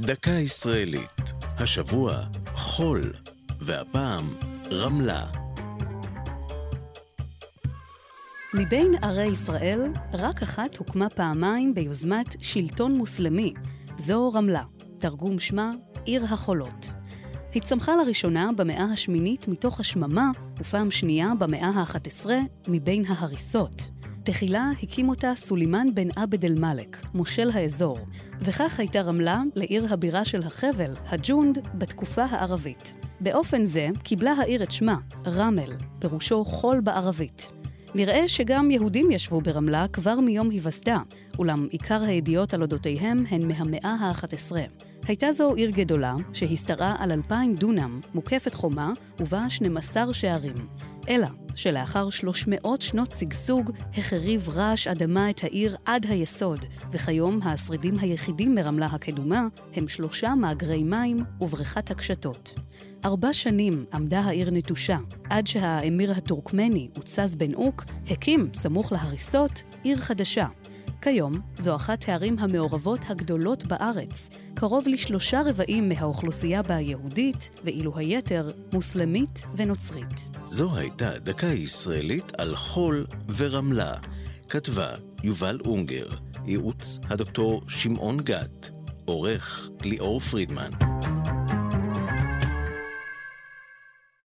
דקה ישראלית, השבוע חול, והפעם רמלה. מבין ערי ישראל, רק אחת הוקמה פעמיים ביוזמת שלטון מוסלמי. זו רמלה, תרגום שמה עיר החולות. היא צמחה לראשונה במאה השמינית מתוך השממה, ופעם שנייה במאה ה-11 מבין ההריסות. תחילה הקים אותה סולימאן בן עבד אל-מאלק, מושל האזור, וכך הייתה רמלה לעיר הבירה של החבל, הג'ונד, בתקופה הערבית. באופן זה קיבלה העיר את שמה, רמל, פירושו חול בערבית. נראה שגם יהודים ישבו ברמלה כבר מיום היווסדה, אולם עיקר הידיעות על אודותיהם הן מהמאה ה-11. הייתה זו עיר גדולה, שהשתרעה על אלפיים דונם, מוקפת חומה, ובה 12 שערים. אלא שלאחר 300 שנות שגשוג, החריב רעש אדמה את העיר עד היסוד, וכיום השרידים היחידים מרמלה הקדומה הם שלושה מאגרי מים ובריכת הקשתות. ארבע שנים עמדה העיר נטושה, עד שהאמיר הטורקמני, עוצז בן אוק, הקים, סמוך להריסות, עיר חדשה. כיום זו אחת הערים המעורבות הגדולות בארץ, קרוב לשלושה רבעים מהאוכלוסייה בה יהודית, ואילו היתר מוסלמית ונוצרית. זו הייתה דקה ישראלית על חול ורמלה. כתבה יובל אונגר, ייעוץ הדוקטור שמעון גת, עורך ליאור פרידמן.